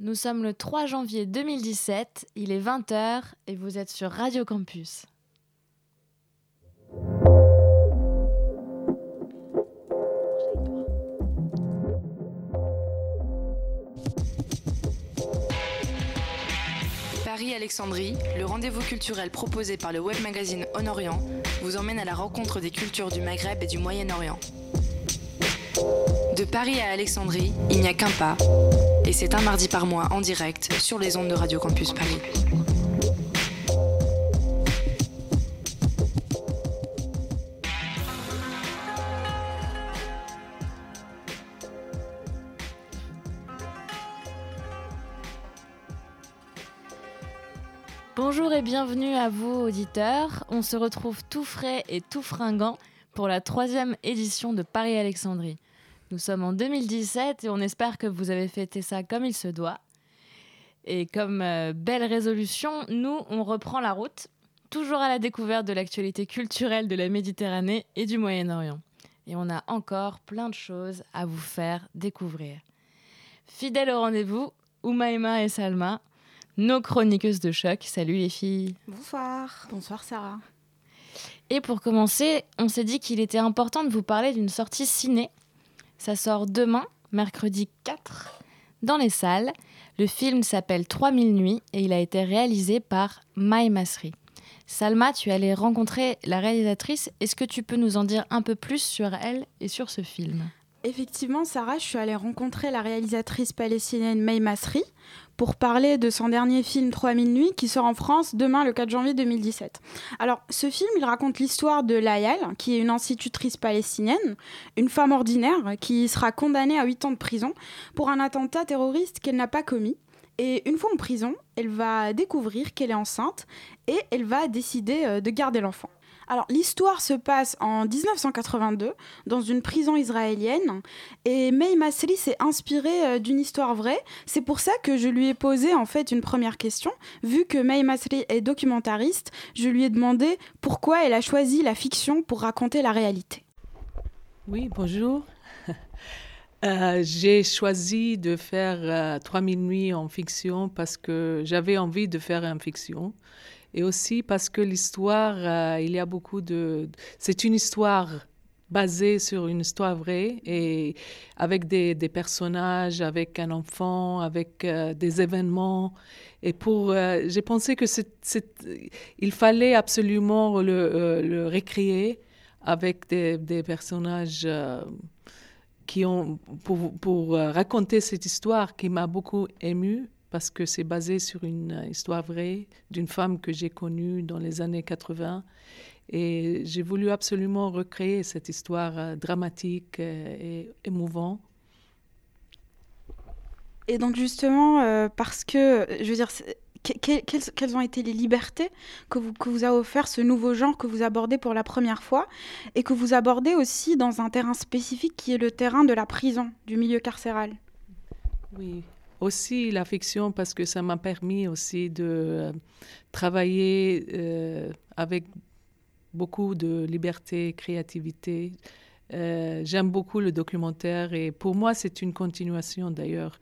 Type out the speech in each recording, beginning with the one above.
Nous sommes le 3 janvier 2017, il est 20h et vous êtes sur Radio Campus. Paris-Alexandrie, le rendez-vous culturel proposé par le web magazine On Orient, vous emmène à la rencontre des cultures du Maghreb et du Moyen-Orient. De Paris à Alexandrie, il n'y a qu'un pas, et c'est un mardi par mois en direct sur les ondes de Radio Campus Paris. Bonjour et bienvenue à vous auditeurs. On se retrouve tout frais et tout fringant pour la troisième édition de Paris-Alexandrie. Nous sommes en 2017 et on espère que vous avez fêté ça comme il se doit. Et comme euh, belle résolution, nous, on reprend la route, toujours à la découverte de l'actualité culturelle de la Méditerranée et du Moyen-Orient. Et on a encore plein de choses à vous faire découvrir. Fidèles au rendez-vous, Oumaima et Salma, nos chroniqueuses de choc. Salut les filles. Bonsoir. Bonsoir Sarah. Et pour commencer, on s'est dit qu'il était important de vous parler d'une sortie ciné. Ça sort demain, mercredi 4, dans les salles. Le film s'appelle 3000 nuits et il a été réalisé par Mai Masri. Salma, tu es allée rencontrer la réalisatrice. Est-ce que tu peux nous en dire un peu plus sur elle et sur ce film? Effectivement, Sarah, je suis allée rencontrer la réalisatrice palestinienne May Masri pour parler de son dernier film 3000 nuits qui sort en France demain le 4 janvier 2017. Alors, ce film, il raconte l'histoire de Layal, qui est une institutrice palestinienne, une femme ordinaire qui sera condamnée à 8 ans de prison pour un attentat terroriste qu'elle n'a pas commis. Et une fois en prison, elle va découvrir qu'elle est enceinte et elle va décider euh, de garder l'enfant. Alors l'histoire se passe en 1982 dans une prison israélienne et May Masri s'est inspirée euh, d'une histoire vraie. C'est pour ça que je lui ai posé en fait une première question. Vu que May Masri est documentariste, je lui ai demandé pourquoi elle a choisi la fiction pour raconter la réalité. Oui, bonjour. Euh, j'ai choisi de faire euh, 3000 nuits en fiction parce que j'avais envie de faire une fiction et aussi parce que l'histoire, euh, il y a beaucoup de... C'est une histoire basée sur une histoire vraie et avec des, personnages, avec un enfant, avec euh, des événements. Et pour, euh, j'ai pensé que c'est, il fallait absolument le, le récréer avec des, personnages qui ont pour, pour raconter cette histoire qui m'a beaucoup émue parce que c'est basé sur une histoire vraie d'une femme que j'ai connue dans les années 80. Et j'ai voulu absolument recréer cette histoire euh, dramatique euh, et émouvante. Et donc justement, euh, parce que, je veux dire, c'est- que- que- quelles, quelles ont été les libertés que vous, que vous a offert ce nouveau genre que vous abordez pour la première fois et que vous abordez aussi dans un terrain spécifique qui est le terrain de la prison, du milieu carcéral? Oui, aussi la fiction parce que ça m'a permis aussi de euh, travailler euh, avec beaucoup de liberté, créativité. Euh, J'aime beaucoup le documentaire et pour moi c'est une continuation d'ailleurs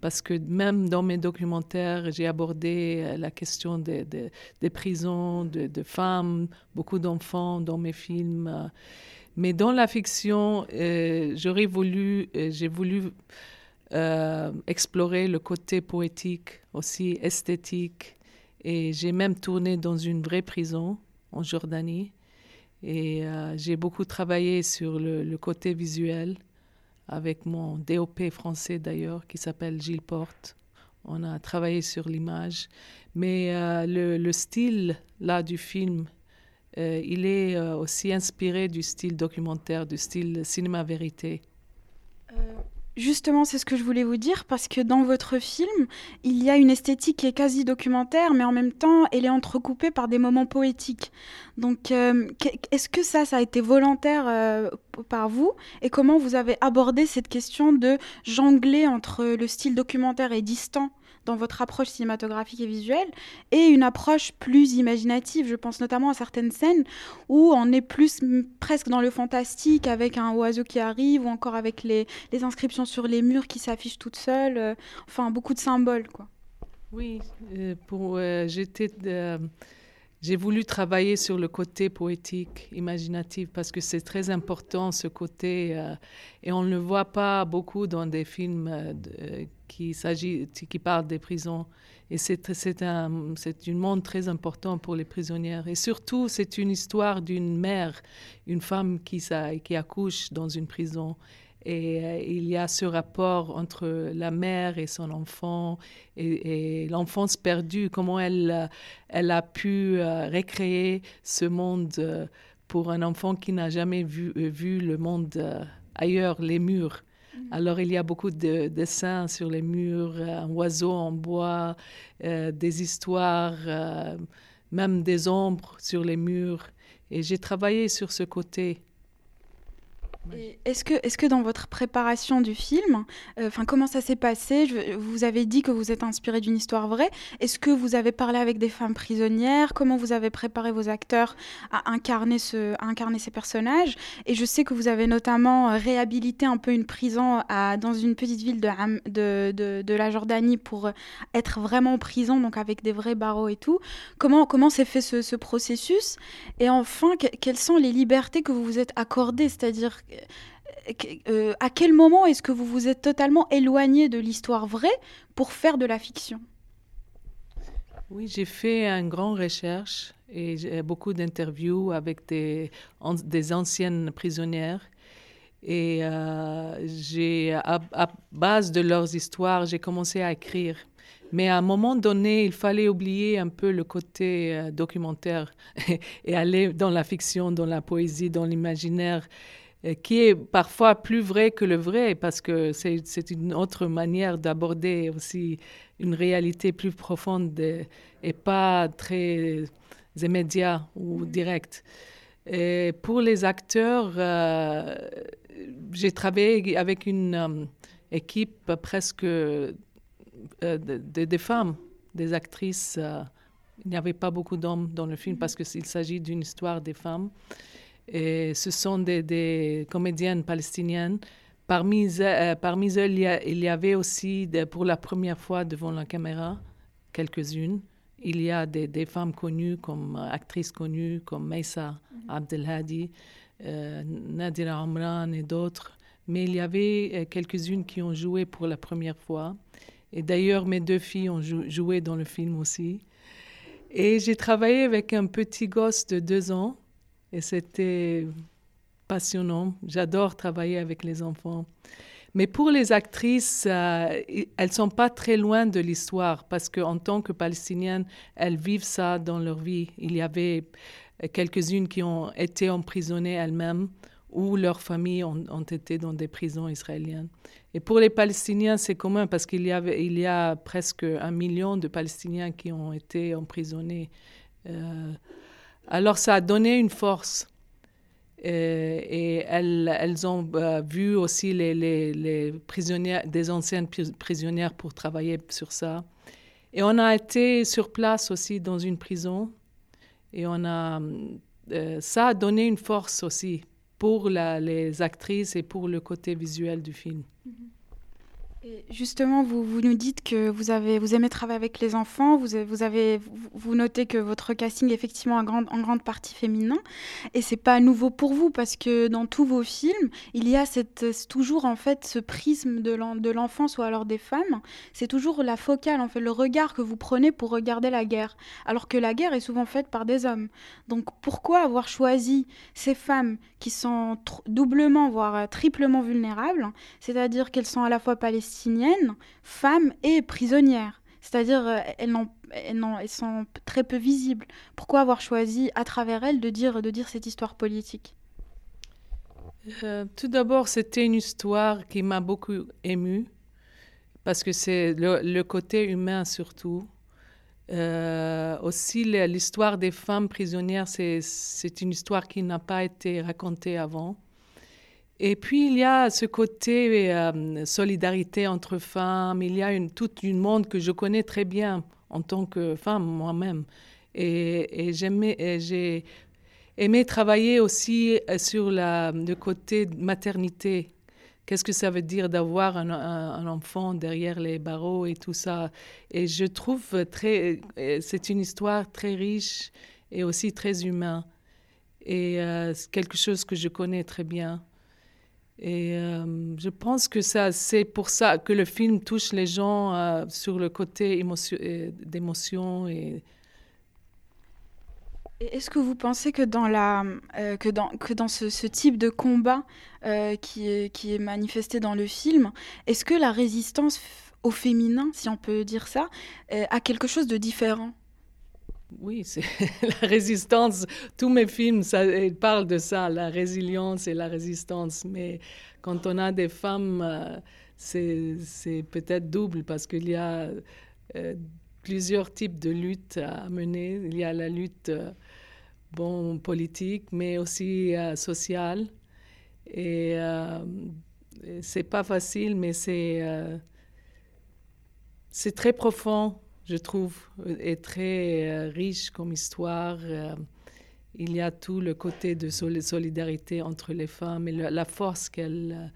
parce que même dans mes documentaires j'ai abordé la question des, des- des prisons, de, femmes, beaucoup d'enfants dans mes films. Mais dans la fiction, j'aurais voulu, j'ai voulu euh, explorer le côté poétique, aussi esthétique. Et j'ai même tourné dans une vraie prison en Jordanie. Et euh, j'ai beaucoup travaillé sur le, côté visuel avec mon DOP français d'ailleurs qui s'appelle Gilles Porte. On a travaillé sur l'image. Mais euh, le, le style là du film, il est aussi inspiré du style documentaire, du style cinéma vérité. Justement, c'est ce que je voulais vous dire, parce que dans votre film, il y a une esthétique qui est quasi documentaire, mais en même temps, elle est entrecoupée par des moments poétiques. Donc, euh, est-ce que ça, ça a été volontaire euh, par vous? Et comment vous avez abordé cette question de jongler entre le style documentaire et distant? Dans votre approche cinématographique et visuelle et une approche plus imaginative. Je pense notamment à certaines scènes où on est plus presque dans le fantastique avec un oiseau qui arrive ou encore avec les, inscriptions sur les murs qui s'affichent toutes seules. Euh, enfin, beaucoup de symboles, quoi. Oui, euh, pour euh, j'étais j'ai voulu travailler sur le côté poétique, imaginatif, parce que c'est très important ce côté, et on ne le voit pas beaucoup dans des films qui, s'agit, qui parle des prisons. Et c'est, un, c'est une monde très important pour les prisonnières. Et surtout, c'est une histoire d'une mère, une femme qui, qui accouche dans une prison. Et euh, il y a ce rapport entre la mère et son enfant et, l'enfance perdue, comment elle, elle a pu euh, recréer ce monde euh, pour un enfant qui n'a jamais vu, vu le monde ailleurs, les murs. Mm. Alors il y a beaucoup de dessins sur les murs, euh, un oiseau en bois, euh, des histoires, euh, même des ombres sur les murs. Et j'ai travaillé sur ce côté. Est-ce que, est que dans votre préparation du film, euh, comment ça s'est passé? Vous avez dit que vous êtes inspiré d'une histoire vraie. Est-ce que vous avez parlé avec des femmes prisonnières? Comment vous avez préparé vos acteurs à incarner, ce, incarner ces personnages? Et je sais que vous avez notamment euh, réhabilité un peu une prison dans une petite ville de, de, la Jordanie pour euh, être vraiment en prison, donc avec des vrais barreaux et tout. Comment, comment s'est fait ce, ce processus? Et enfin, quelles sont les libertés que vous vous êtes accordées? C'est-à-dire euh, à quel moment est-ce que vous vous êtes totalement éloigné de l'histoire vraie pour faire de la fiction? Oui, j'ai fait une grande recherche et j'ai beaucoup d'interviews avec des, anciennes prisonnières. Et euh, à, base de leurs histoires, j'ai commencé à écrire. Mais à un moment donné, il fallait oublier un peu le côté euh, documentaire et aller dans la fiction, dans la poésie, dans l'imaginaire. Euh, qui est parfois plus vrai que le vrai, parce que c'est une autre manière d'aborder aussi une réalité plus profonde et pas très immédiat ou mm-hmm. direct. Et pour les acteurs, euh, j'ai travaillé avec une euh, équipe presque de, des femmes, des actrices. il n'y avait pas beaucoup d'hommes dans le film mm-hmm. parce qu'il s'agit d'une histoire des femmes. Et ce sont des, comédiennes palestiniennes. Parmi, euh, parmi eux, il y, avait aussi, pour la première fois devant la caméra, quelques-unes. Il y a des, femmes connues, comme euh, actrices connues, comme Meissa mm Abdelhadi, euh, Nadira Amran et d'autres. Mais il y avait euh, quelques-unes qui ont joué pour la première fois. Et d'ailleurs, mes deux filles ont joué dans le film aussi. Et j'ai travaillé avec un petit gosse de deux ans et c'était passionnant. J'adore travailler avec les enfants. Mais pour les actrices, euh, elles sont pas très loin de l'histoire parce qu'en tant que palestiniennes, elles vivent ça dans leur vie. Il y avait quelques-unes qui ont été emprisonnées elles-mêmes ou leurs familles ont, été dans des prisons israéliennes. Et pour les Palestiniens, c'est commun parce qu'il y a presque un million de Palestiniens qui ont été emprisonnés. Euh, alors ça a donné une force. Euh, et, elles, ont euh, vu aussi les, prisonnières, des anciennes prisonnières pour travailler sur ça. Et on a été sur place aussi dans une prison. Et on a, euh, ça a donné une force aussi pour les actrices et pour le côté visuel du film. Mm-hmm justement, vous, nous dites que vous, aimez travailler avec les enfants, vous, avez, vous notez que votre casting est effectivement en grande, partie féminin, et c'est pas nouveau pour vous, parce que dans tous vos films, il y a cette, toujours en fait ce prisme de l'enfance ou alors des femmes, c'est toujours la focale, en fait, le regard que vous prenez pour regarder la guerre, alors que la guerre est souvent faite par des hommes. Donc pourquoi avoir choisi ces femmes qui sont doublement, voire triplement vulnérables, c'est-à-dire qu'elles sont à la fois palestiniennes, femmes et prisonnières. C'est-à-dire, euh, elles, sont très peu visibles. Pourquoi avoir choisi, à travers elles, de dire, de dire cette histoire politique? Euh, Tout d'abord, c'était une histoire qui m'a beaucoup émue, parce que c'est le, côté humain surtout. Euh, aussi, l'histoire des femmes prisonnières, c'est une histoire qui n'a pas été racontée avant. Et puis, il y a ce côté euh, solidarité entre femmes. Il y a une, tout un monde que je connais très bien en tant que femme moi-même. Et, et j'ai aimé travailler aussi euh, sur le côté maternité. Qu'est-ce que ça veut dire d'avoir un, un, enfant derrière les barreaux et tout ça? Et je trouve très, euh, c'est une histoire très riche et aussi très humaine. Et c'est quelque chose que je connais très bien. Et euh, je pense que ça, c'est pour ça que le film touche les gens euh, sur le côté euh, d'émotion. Et... Est-ce que vous pensez que dans, la, que dans, que dans ce, type de combat qui, est, qui est manifesté dans le film, est-ce que la résistance au féminin, si on peut dire ça, a quelque chose de différent? Oui, c'est la résistance. Tous mes films parlent de ça, la résilience et la résistance. Mais quand on a des femmes, euh, c'est peut-être double parce qu'il y a euh, plusieurs types de luttes à mener. Il y a la lutte euh, bon, politique, mais aussi sociale. Et c'est pas facile, mais c'est très profond je trouve, est très euh, riche comme histoire. Euh, il y a tout le côté de solidarité entre les femmes et la force qu'elle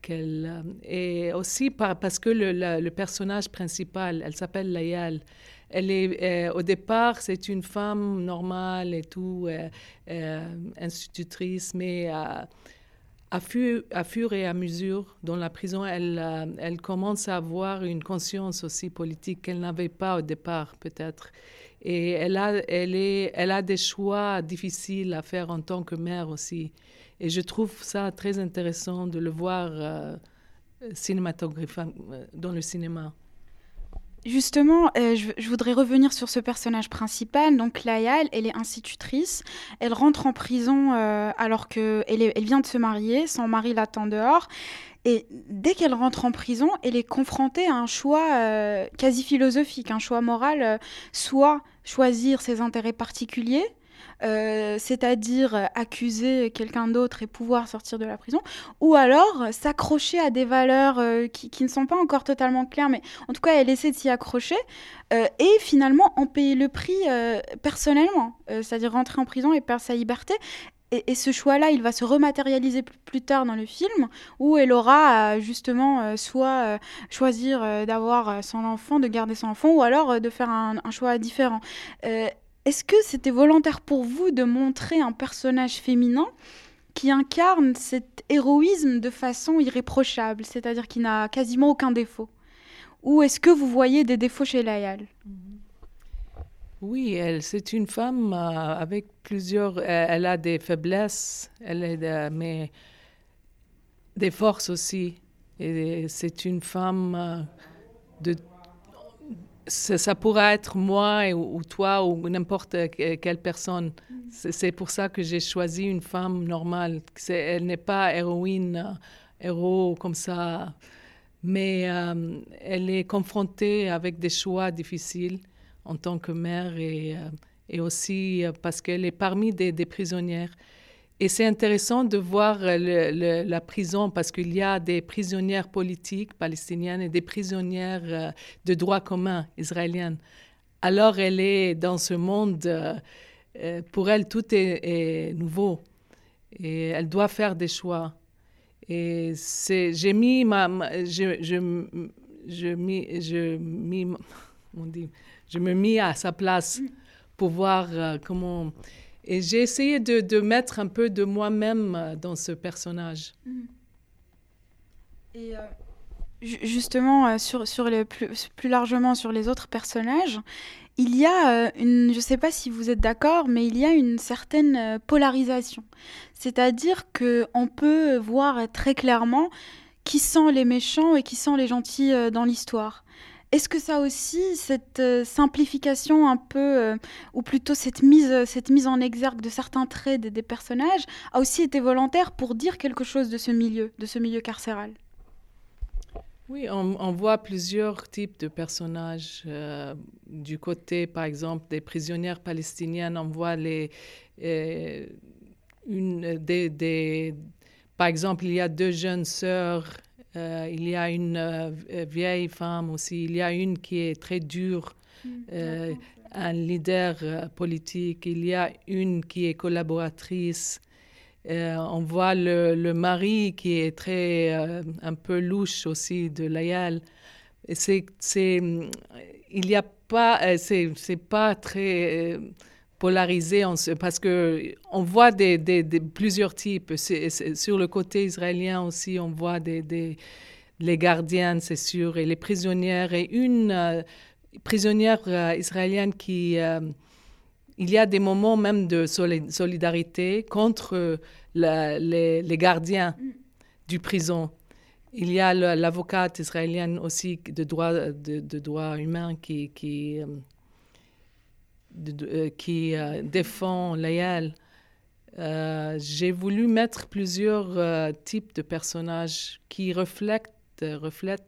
qu'elle et aussi parce que le, personnage principal, elle s'appelle Layal. Elle est euh, au départ c'est une femme normale et tout, institutrice, mais à fur, et à mesure, dans la prison, elle, euh, elle commence à avoir une conscience aussi politique qu'elle n'avait pas au départ, peut-être. Et elle a, des choix difficiles à faire en tant que mère aussi. Et je trouve ça très intéressant de le voir euh, cinématographiquement euh, dans le cinéma. Justement, euh, je, voudrais revenir sur ce personnage principal. Donc, Laïa, elle, est institutrice. Elle rentre en prison euh, alors qu'elle elle vient de se marier. Son mari l'attend dehors. Et dès qu'elle rentre en prison, elle est confrontée à un choix euh, quasi philosophique, un choix moral, soit choisir ses intérêts particuliers, euh, c'est-à-dire accuser quelqu'un d'autre et pouvoir sortir de la prison, ou alors s'accrocher à des valeurs euh, qui, ne sont pas encore totalement claires, mais en tout cas, elle essaie de s'y accrocher, euh, et finalement en payer le prix personnellement, c'est-à-dire rentrer en prison et perdre sa liberté. Et, ce choix-là, il va se rematérialiser plus, tard dans le film, où elle aura justement soit choisir d'avoir son enfant, de garder son enfant, ou alors de faire un, un choix différent. Est-ce que c'était volontaire pour vous de montrer un personnage féminin qui incarne cet héroïsme de façon irréprochable, c'est-à-dire qui n'a quasiment aucun défaut? Ou est-ce que vous voyez des défauts chez Layal? Oui, elle, c'est une femme euh, avec plusieurs. elle a des faiblesses, elle a mais des forces aussi. Et c'est une femme euh, de ça, pourrait être moi ou, toi ou n'importe quelle personne. C'est pour ça que j'ai choisi une femme normale. elle n'est pas héroïne, héros comme ça, mais euh, elle est confrontée avec des choix difficiles en tant que mère et, euh, et aussi euh, parce qu'elle est parmi des, des prisonnières. Et c'est intéressant de voir la prison parce qu'il y a des prisonnières politiques palestiniennes et des prisonnières euh, de droit commun israéliennes. Alors elle est dans ce monde, euh, euh, pour elle tout est, nouveau et elle doit faire des choix. Et j'ai mis ma, je, je, je, mis, je, mis, on dit, je me mis à sa place pour voir comment et j'ai essayé de, mettre un peu de moi-même euh, dans ce personnage. Mm. Et euh, justement, euh, sur, plus, plus, largement sur les autres personnages, il y a une, je ne sais pas si vous êtes d'accord, mais il y a une certaine polarisation. C'est-à-dire qu'on peut voir très clairement qui sont les méchants et qui sont les gentils dans l'histoire. Est-ce que ça aussi, cette euh, simplification un peu, euh, ou plutôt cette mise, euh, cette mise en exergue de certains traits des, personnages, a aussi été volontaire pour dire quelque chose de ce milieu, de ce milieu carcéral? Oui, on, voit plusieurs types de personnages. du côté, par exemple, des prisonnières palestiniennes, on voit les, une, des, par exemple, il y a deux jeunes sœurs, il y a une vieille femme aussi, il y a une qui est très dure, mm, un leader politique, il y a une qui est collaboratrice. on voit le, le, mari qui est très un peu louche aussi de Layal. C'est, c'est, il n'y a pas, euh, c'est, c'est pas très euh, polarisé parce que on voit des, des, plusieurs types. sur le côté israélien aussi, on voit des, des les gardiennes, c'est sûr, et les prisonnières, et une euh, prisonnière israélienne qui il y a des moments même de solidarité contre les, les, gardiens mm. du prison. Il y a l'avocate israélienne aussi de droits de, droit humains qui, qui, euh, euh, qui euh, défend Layal. J'ai voulu mettre plusieurs types de personnages qui reflètent,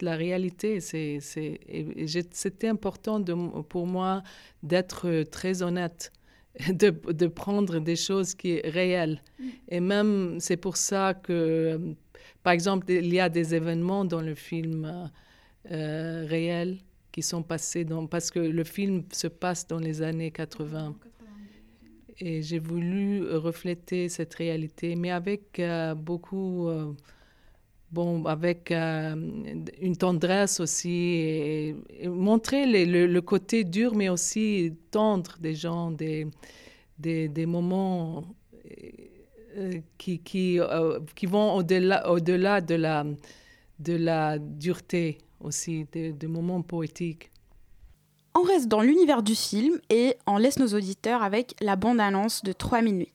la réalité. C'était important de, pour moi d'être très honnête. De, de, prendre des choses qui sont réelles. Mm. Et même, c'est pour ça que par exemple, il y a des événements dans le film euh, euh, réel qui sont passés dans, parce que le film se passe dans les années 80. Et j'ai voulu refléter cette réalité, mais avec euh, beaucoup, bon, avec une tendresse aussi, montrer le, côté dur, mais aussi tendre des gens, des, des, des moments euh, qui, qui, euh, qui vont au-delà au -delà de, la, de la dureté aussi, des de moments poétiques. On reste dans l'univers du film et on laisse nos auditeurs avec la bande-annonce de 3 minutes.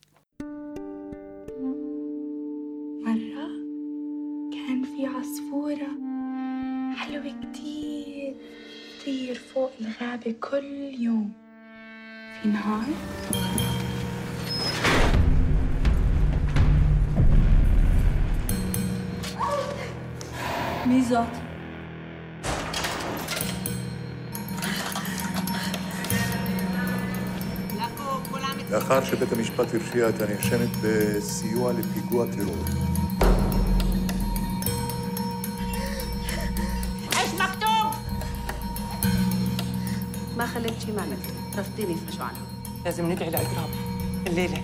ميزات לאחר שבית המשפט הרשיע את הנאשמת בסיוע לפיגוע טרור. ايش مكتوب؟ ما خليت شيء ما مكتوب، رفضيني في عنها لازم ندعي لإقراب الليلة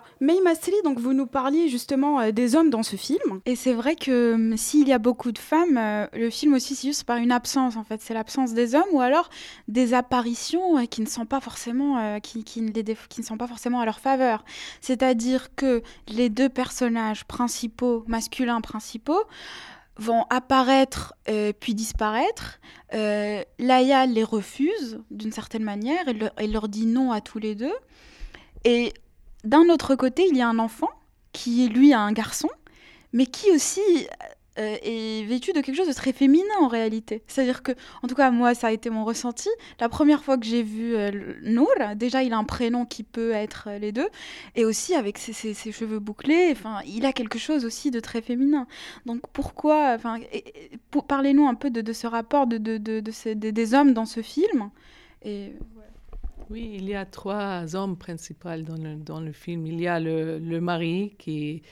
Alors, May Masri, donc vous nous parliez justement euh, des hommes dans ce film. Et c'est vrai que hum, s'il y a beaucoup de femmes, euh, le film aussi c'est juste par une absence en fait. C'est l'absence des hommes ou alors des apparitions euh, qui ne sont pas forcément, qui, ne sont pas forcément à leur faveur. C'est-à-dire que les deux personnages principaux, masculins principaux, vont apparaître puis disparaître. Laïa les refuse d'une certaine manière et, leur dit non à tous les deux. Et d'un autre côté, il y a un enfant qui, lui, a un garçon, mais qui aussi euh, est vêtu de quelque chose de très féminin en réalité. C'est-à-dire que, en tout cas, moi, ça a été mon ressenti. La première fois que j'ai vu euh, Nour, déjà, il a un prénom qui peut être euh, les deux, et aussi avec ses, cheveux bouclés, il a quelque chose aussi de très féminin. Donc pourquoi, enfin, parlez-nous un peu de, ce rapport de, des hommes dans ce film. Oui, il y a trois hommes principaux dans le, dans le film. Il y a le, le mari qui,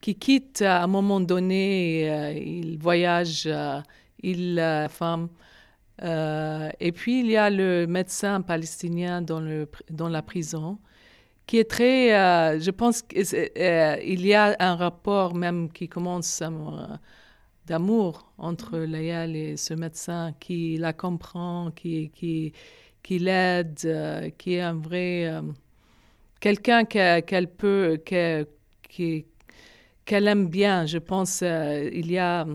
qui quitte à un moment donné, euh, il voyage, euh, il euh, femme. Euh, et puis il y a le médecin palestinien dans, le, dans la prison, qui est très, je pense qu'il y a un rapport même qui commence d'amour entre Layal et ce médecin qui la comprend, qui, qui, qui l'aide, euh, qui est un vrai euh, quelqu'un qu'elle peut, qu'elle aime bien. Je pense euh, il y a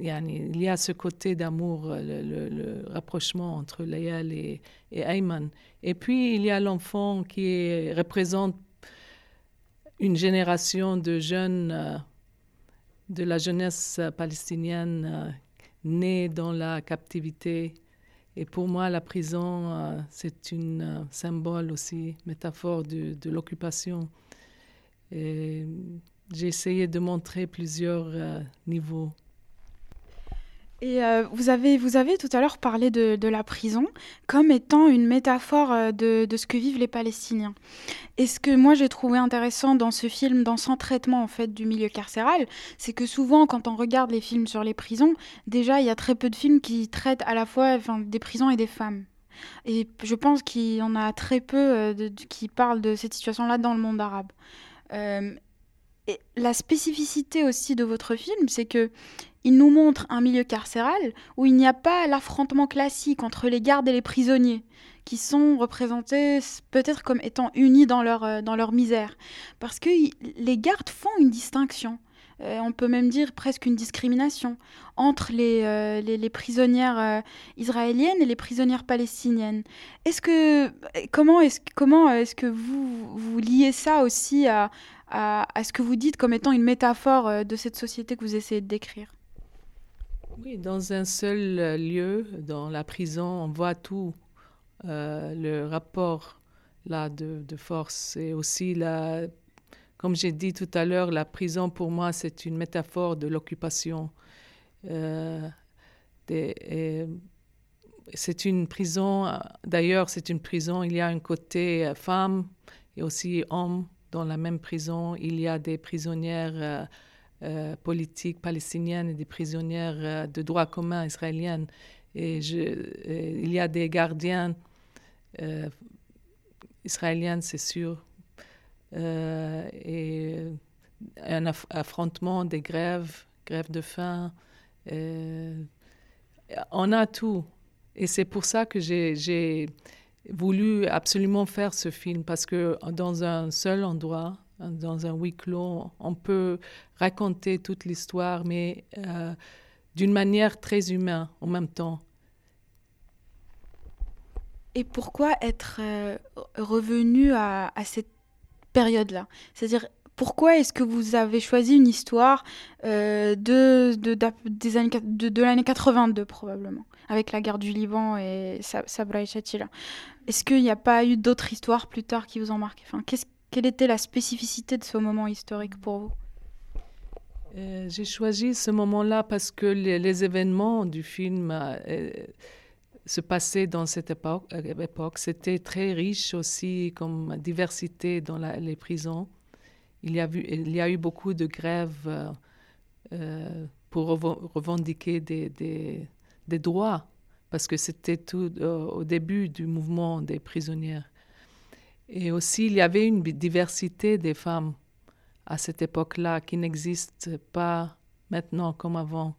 il y a ce côté d'amour, le, rapprochement entre Layal et, et Ayman. Et puis, il y a l'enfant qui représente une génération de jeunes euh, de la jeunesse palestinienne euh, née dans la captivité. Et pour moi, la prison, euh, c'est un symbole aussi, métaphore de, de l'occupation. J'ai essayé de montrer plusieurs niveaux. Et euh, vous, avez, vous avez tout à l'heure parlé de, la prison comme étant une métaphore euh, de, ce que vivent les Palestiniens. Et ce que moi j'ai trouvé intéressant dans ce film, dans son traitement en fait du milieu carcéral, c'est que souvent quand on regarde les films sur les prisons, déjà il y a très peu de films qui traitent à la fois des prisons et des femmes. Et je pense qu'il y en a très peu euh, qui parlent de cette situation-là dans le monde arabe. et la spécificité aussi de votre film, c'est que il nous montre un milieu carcéral où il n'y a pas l'affrontement classique entre les gardes et les prisonniers, qui sont représentés peut-être comme étant unis dans leur, euh, dans leur misère. Parce que les gardes font une distinction. Euh, on peut même dire presque une discrimination entre les, euh, les, prisonnières israéliennes et les prisonnières palestiniennes. Est-ce que comment est-ce comment est-ce que vous vous liez ça aussi à, à, à, ce que vous dites comme étant une métaphore de cette société que vous essayez de décrire? Oui, dans un seul euh, lieu, dans la prison, on voit tout. Euh, le rapport là de, force et aussi la, comme j'ai dit tout à l'heure, la prison pour moi c'est une métaphore de l'occupation. Euh, c'est une prison, d'ailleurs c'est une prison, il y a un côté femme et aussi homme dans la même prison. Il y a des prisonnières euh, politiques palestiniennes et des prisonnières euh, de droit commun israéliennes. Euh, il y a des gardiens israéliens, c'est sûr. et un affrontement, des grèves, grèves de faim. on a tout. Et c'est pour ça que j'ai voulu absolument faire ce film, parce que dans un seul endroit, dans un huis clos, on peut raconter toute l'histoire, mais euh, d'une manière très humaine en même temps. Et pourquoi être euh, revenu à, cette période-là? C'est-à-dire, pourquoi est-ce que vous avez choisi une histoire euh, de, de, des années, de, de l'année 82 probablement, avec la guerre du Liban et Sabra et Est-ce qu'il n'y a pas eu d'autres histoires plus tard qui vous ont marqué? Enfin, qu'est-ce quelle était la spécificité de ce moment historique pour vous euh, J'ai choisi ce moment-là parce que les, événements du film euh, se passaient dans cette époque. Euh, époque. C'était très riche aussi comme diversité dans les prisons. Il y, a eu beaucoup de grèves pour revendiquer des, des, des, droits parce que c'était tout au début du mouvement des prisonnières. Et aussi, il y avait une diversité des femmes à cette époque-là qui n'existe pas maintenant comme avant.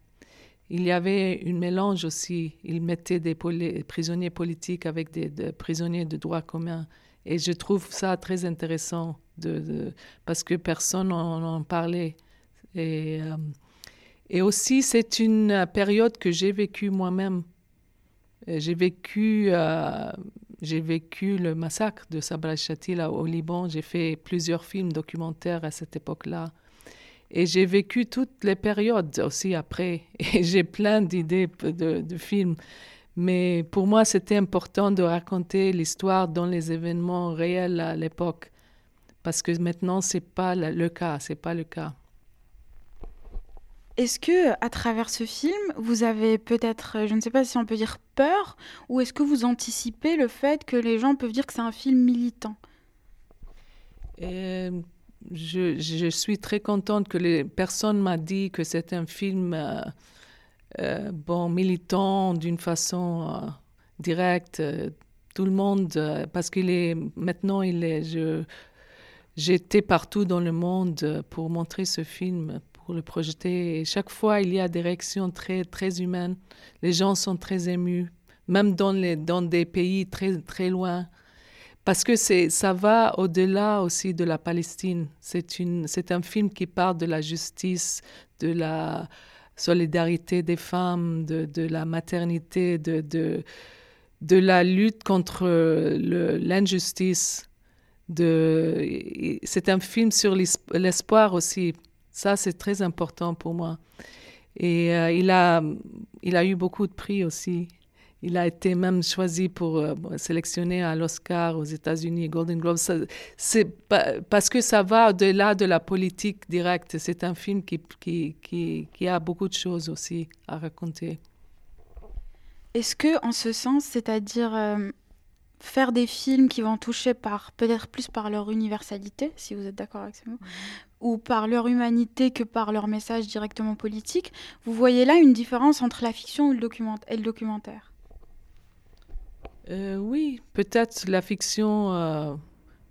Il y avait un mélange aussi. Ils mettaient des prisonniers politiques avec des, prisonniers de droit commun. Et je trouve ça très intéressant de, parce que personne n'en parlait. Et, euh, et aussi, c'est une période que j'ai vécue moi-même. J'ai vécu euh, j'ai vécu le massacre de Sabra Shatila au Liban. J'ai fait plusieurs films documentaires à cette époque-là. Et j'ai vécu toutes les périodes aussi après. Et j'ai plein d'idées de, de, films. Mais pour moi, c'était important de raconter l'histoire dans les événements réels à l'époque. Parce que maintenant, ce n'est pas le cas. C'est pas le cas. Est-ce que, à travers ce film, vous avez peut-être, je ne sais pas si on peut dire peur, ou est-ce que vous anticipez le fait que les gens peuvent dire que c'est un film militant? Euh, je, suis très contente que les personnes m'ont dit que c'est un film euh, euh, bon militant d'une façon directe. tout le monde, parce qu'il est maintenant, il est. J'étais partout dans le monde pour montrer ce film le projeter. Et chaque fois, il y a des réactions très, très humaines. Les gens sont très émus, même dans, les, dans des pays très, très loin. Parce que ça va au-delà aussi de la Palestine. C'est un film qui parle de la justice, de la solidarité des femmes, de, de la maternité, de, de, de, la lutte contre l'injustice. C'est un film sur l'espoir aussi. Ça, c'est très important pour moi. Et euh, il, a, il a eu beaucoup de prix aussi. Il a été même choisi pour euh, sélectionner à l'Oscar aux États-Unis, Golden Globe. C'est parce que ça va au-delà de la politique directe. C'est un film qui, qui, qui, a beaucoup de choses aussi à raconter. Est-ce que, en ce sens, c'est-à-dire euh, faire des films qui vont toucher par peut-être plus par leur universalité, si vous êtes d'accord avec ce mot, ou par leur humanité que par leur message directement politique, vous voyez là une différence entre la fiction et le, et le documentaire? Euh, oui, peut-être la fiction euh,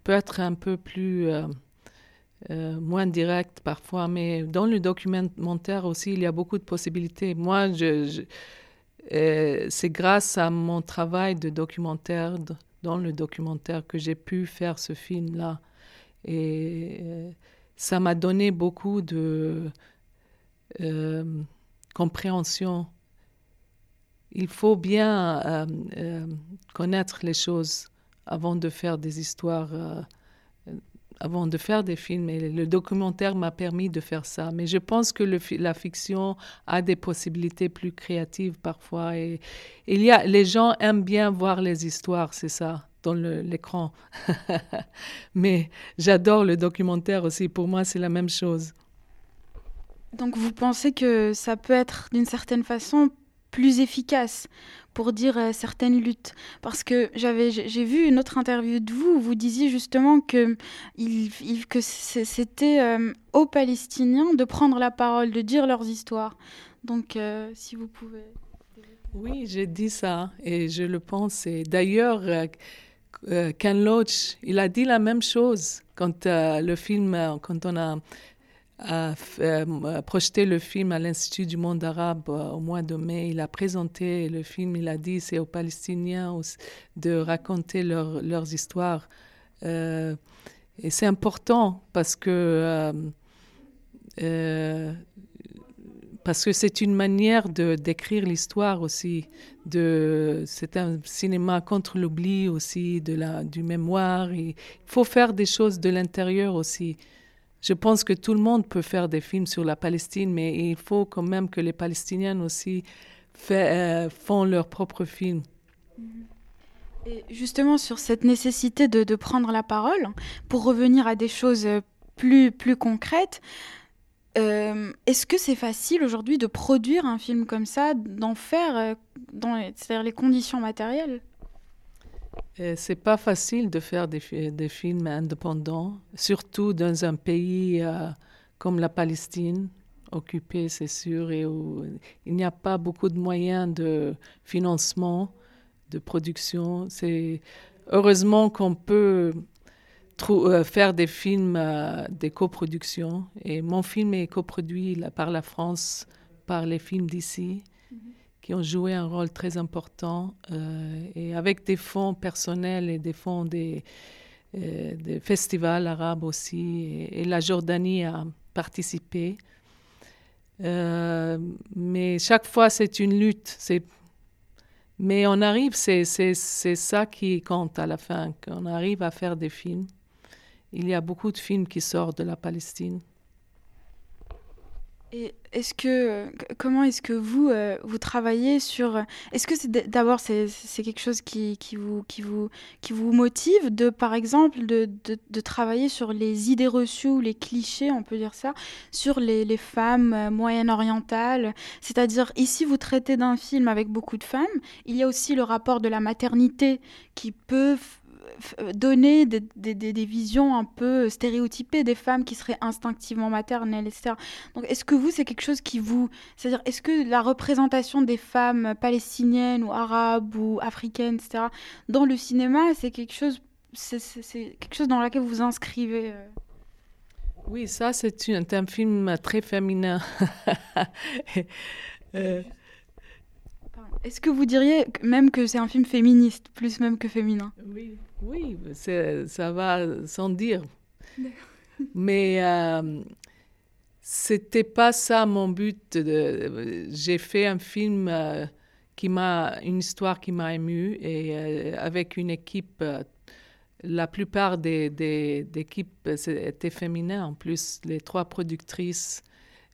peut être un peu plus euh, moins directe parfois, mais dans le documentaire aussi, il y a beaucoup de possibilités. Moi, je, c'est grâce à mon travail de documentaire, dans le documentaire, que j'ai pu faire ce film-là. Et ça m'a donné beaucoup de compréhension il faut bien euh, euh, connaître les choses avant de faire des histoires, euh, avant de faire des films. Et le documentaire m'a permis de faire ça. Mais je pense que la fiction a des possibilités plus créatives parfois. Et il y a, les gens aiment bien voir les histoires, c'est ça dans l'écran. Mais j'adore le documentaire aussi. Pour moi, c'est la même chose. Donc vous pensez que ça peut être d'une certaine façon plus efficace pour dire euh, certaines luttes. Parce que j'avais, j'ai vu une autre interview de vous où vous disiez justement que, il, que c'était euh, aux Palestiniens de prendre la parole, de dire leurs histoires. Donc, euh, si vous pouvez. Oui, j'ai dit ça et je le pense. Et d'ailleurs, Ken Loach, il a dit la même chose quand le film, quand on a a, projeté le film à l'Institut du monde arabe euh, au mois de mai. Il a présenté le film, il a dit c'est aux Palestiniens de raconter leurs histoires. Euh, et c'est important parce que euh, c'est une manière de d'écrire l'histoire aussi. C'est un cinéma contre l'oubli aussi, de la, du mémoire. Il faut faire des choses de l'intérieur aussi. Je pense que tout le monde peut faire des films sur la Palestine, mais il faut quand même que les Palestiniens aussi euh, font leurs propres films. Et justement, sur cette nécessité de, prendre la parole, pour revenir à des choses plus, plus concrètes, euh, est-ce que c'est facile aujourd'hui de produire un film comme ça, d'en faire, euh, dans c'est-à-dire les conditions matérielles? C'est pas facile de faire des, films indépendants, surtout dans un pays euh, comme la Palestine, occupé, c'est sûr, et où il n'y a pas beaucoup de moyens de financement, de production. C'est heureusement qu'on peut euh, faire des films, euh, des coproductions. Et mon film est coproduit par la France, par les films d'ici qui ont joué un rôle très important euh, et avec des fonds personnels et des fonds des, euh, festivals arabes aussi. Et, la Jordanie a participé. Euh, mais chaque fois, c'est une lutte. Mais on arrive, c'est ça qui compte à la fin, qu'on arrive à faire des films. Il y a beaucoup de films qui sortent de la Palestine. Et est-ce que comment est-ce que vous euh, vous travaillez sur est-ce que c'est d'abord c'est, quelque chose qui, qui, vous qui vous qui vous motive de par exemple de, de, travailler sur les idées reçues les clichés on peut dire ça sur les, les femmes euh, moyen-orientales? C'est-à-dire ici vous traitez d'un film avec beaucoup de femmes il y a aussi le rapport de la maternité qui peut donner des, visions un peu stéréotypées des femmes qui seraient instinctivement maternelles, etc. Donc, est-ce que vous, c'est quelque chose qui vous... C'est-à-dire, est-ce que la représentation des femmes palestiniennes ou arabes ou africaines, etc., dans le cinéma, c'est quelque chose... C'est quelque chose dans lequel vous vous inscrivez euh? Oui, ça, c'est un, un, film très féminin. euh, est-ce que vous diriez même que c'est un film féministe, plus même que féminin? Oui, oui ça va sans dire. Mais euh, c'était pas ça mon but. J'ai fait un film qui m'a une histoire qui m'a ému et avec une équipe la plupart des, des, équipes étaient féminines en plus les trois productrices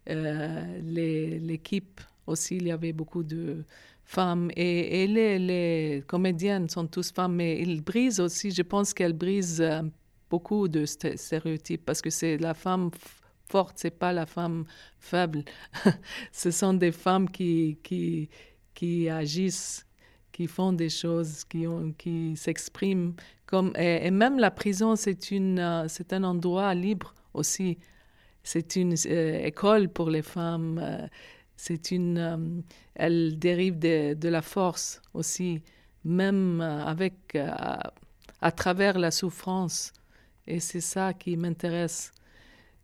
l'équipe aussi il y avait beaucoup de femmes et, les, les, comédiennes sont tous femmes, mais ils brisent aussi, je pense qu'elles brisent euh, beaucoup de stéréotypes parce que c'est la femme forte, c'est pas la femme faible. Ce sont des femmes qui, qui, qui agissent, qui font des choses, qui, qui s'expriment. Et, même la prison, euh, c'est un endroit libre aussi. C'est une euh, école pour les femmes. C'est une elle dérive de, la force aussi, même euh, avec, euh, à, travers la souffrance. Et c'est ça qui m'intéresse.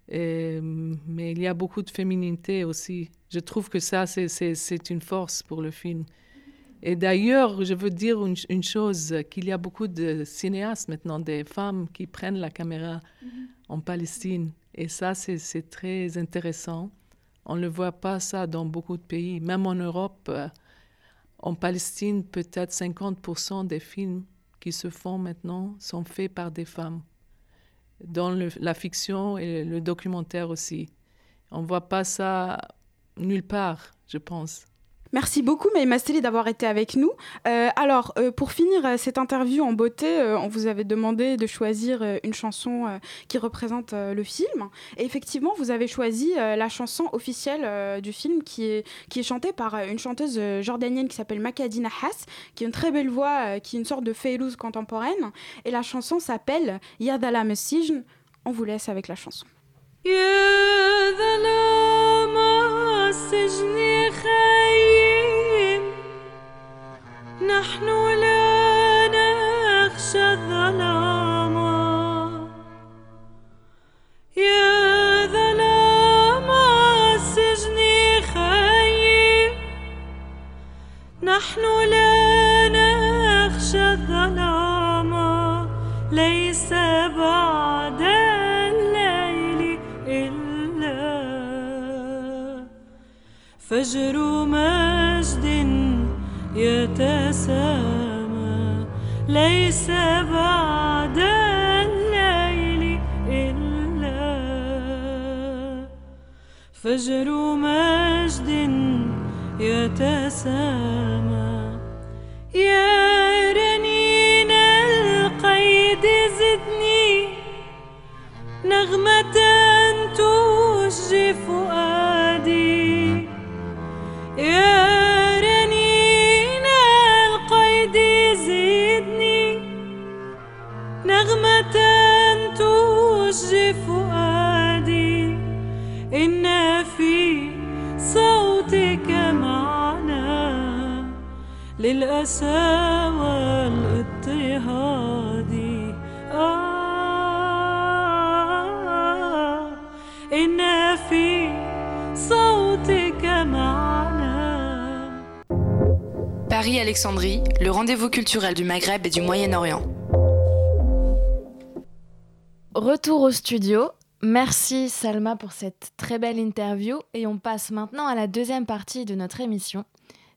mais il y a beaucoup de féminité aussi. Je trouve que ça, c'est une force pour le film. Et d'ailleurs, je veux dire une, chose, qu'il y a beaucoup de cinéastes maintenant, des femmes qui prennent la caméra mm-hmm. en Palestine. Et ça, c'est très intéressant. On ne voit pas ça dans beaucoup de pays. Même en Europe, euh, en Palestine, peut-être 50% des films qui se font maintenant sont faits par des femmes. Dans la fiction et le documentaire aussi. On ne voit pas ça nulle part, je pense. Merci beaucoup, Maïma Steli, d'avoir été avec nous. Euh, alors, euh, pour finir euh, cette interview en beauté, on vous avait demandé de choisir une chanson qui représente le film. Et effectivement, vous avez choisi la chanson officielle du film qui est, chantée par une chanteuse jordanienne qui s'appelle Makadina Hass, qui a une très belle voix, qui est une sorte de Feyrouz contemporaine. Et la chanson s'appelle Yadala Messijn. On vous laisse avec la chanson. نحن لا نخشى الظلام. يا ظلام السجن خيم. نحن لا نخشى الظلام. ليس بعد الليل إلا فجر مجد يتسامى. ليس بعد الليل إلا. فجر مجد يتسامى. يا رنين القيد زدني. نغمة تشجي فؤادي. يا رنين القيد زدني. نغمة فؤادي. إن في صوتك معنى للأسى والاضطهاد آه إن في Paris-Alexandrie, le rendez-vous culturel du Maghreb et du Moyen-Orient. Retour au studio. Merci Salma pour cette très belle interview et on passe maintenant à la deuxième partie de notre émission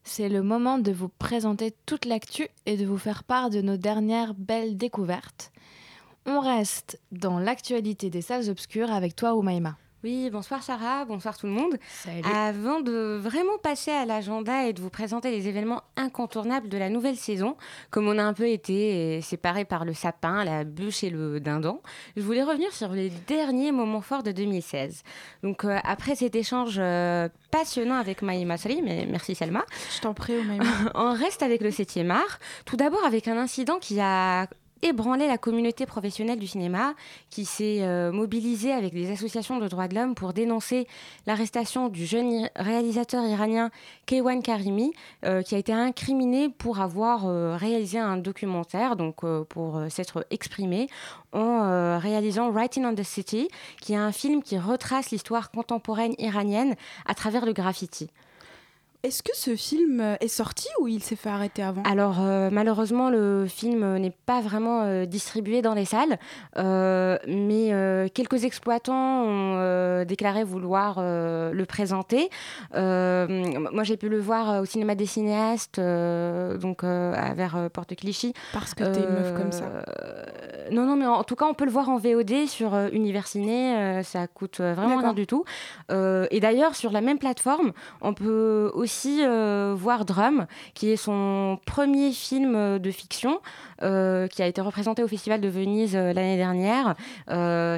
c'est le moment de vous présenter toute l'actu et de vous faire part de nos dernières belles découvertes. On reste dans l'actualité des salles obscures avec toi, Oumaima. Oui, bonsoir Sarah, bonsoir tout le monde. Avant de vraiment passer à l'agenda et de vous présenter les événements incontournables de la nouvelle saison, comme on a un peu été séparés par le sapin, la bûche et le dindon, je voulais revenir sur les derniers moments forts de 2016. Donc euh, après cet échange euh, passionnant avec Maïma Sali, mais merci Selma. Je t'en prie, Maïma. on reste avec le 7e art, tout d'abord avec un incident qui a ébranlé la communauté professionnelle du cinéma qui s'est euh, mobilisée avec des associations de droits de l'homme pour dénoncer l'arrestation du jeune réalisateur iranien Keywan Karimi euh, qui a été incriminé pour avoir euh, réalisé un documentaire, donc pour s'être exprimé en réalisant Writing on the City, qui est un film qui retrace l'histoire contemporaine iranienne à travers le graffiti. Est-ce que ce film est sorti ou il s'est fait arrêter avant Alors malheureusement le film n'est pas vraiment distribué dans les salles, mais quelques exploitants ont déclaré vouloir le présenter. moi j'ai pu le voir au cinéma des cinéastes, donc vers Porte Clichy. Parce que t'es une meuf comme ça. Non non mais en tout cas on peut le voir en VOD sur Universiné, ça coûte vraiment rien du tout. et d'ailleurs sur la même plateforme on peut aussi euh, voir Drum, qui est son premier film de fiction, euh, qui a été représenté au Festival de Venise euh, l'année dernière.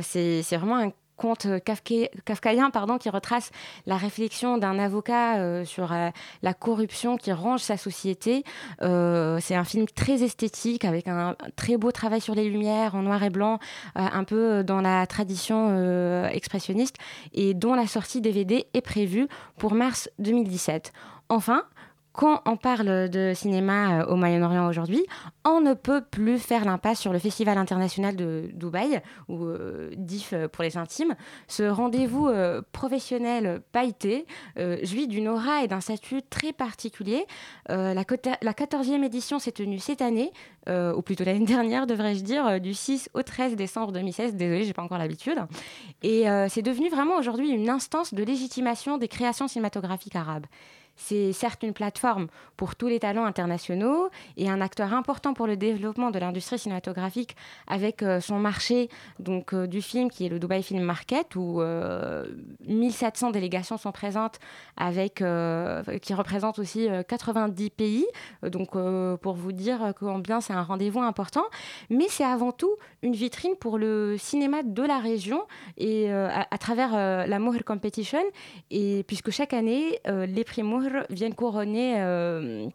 c'est vraiment un conte kafkaïen pardon, qui retrace la réflexion d'un avocat sur la corruption qui range sa société. c'est un film très esthétique avec un, très beau travail sur les lumières en noir et blanc, un peu dans la tradition expressionniste et dont la sortie DVD est prévue pour mars 2017. Enfin, quand on parle de cinéma euh, au Moyen-Orient aujourd'hui, on ne peut plus faire l'impasse sur le Festival international de Dubaï, ou euh, DIF euh, pour les intimes. Ce rendez-vous professionnel pailleté jouit d'une aura et d'un statut très particulier. la, la 14e édition s'est tenue cette année, ou plutôt l'année dernière, devrais-je dire, du 6 au 13 décembre 2016. Désolée, j'ai pas encore l'habitude. Et c'est devenu vraiment aujourd'hui une instance de légitimation des créations cinématographiques arabes. C'est certes une plateforme pour tous les talents internationaux et un acteur important pour le développement de l'industrie cinématographique avec euh, son marché donc, euh, du film qui est le Dubai Film Market où 1700 euh, délégations sont présentes avec, qui représentent aussi 90 pays. Donc pour vous dire combien c'est un rendez-vous important. Mais c'est avant tout une vitrine pour le cinéma de la région et à, travers la Moher Competition. Et puisque chaque année, les prix Viennent couronner euh,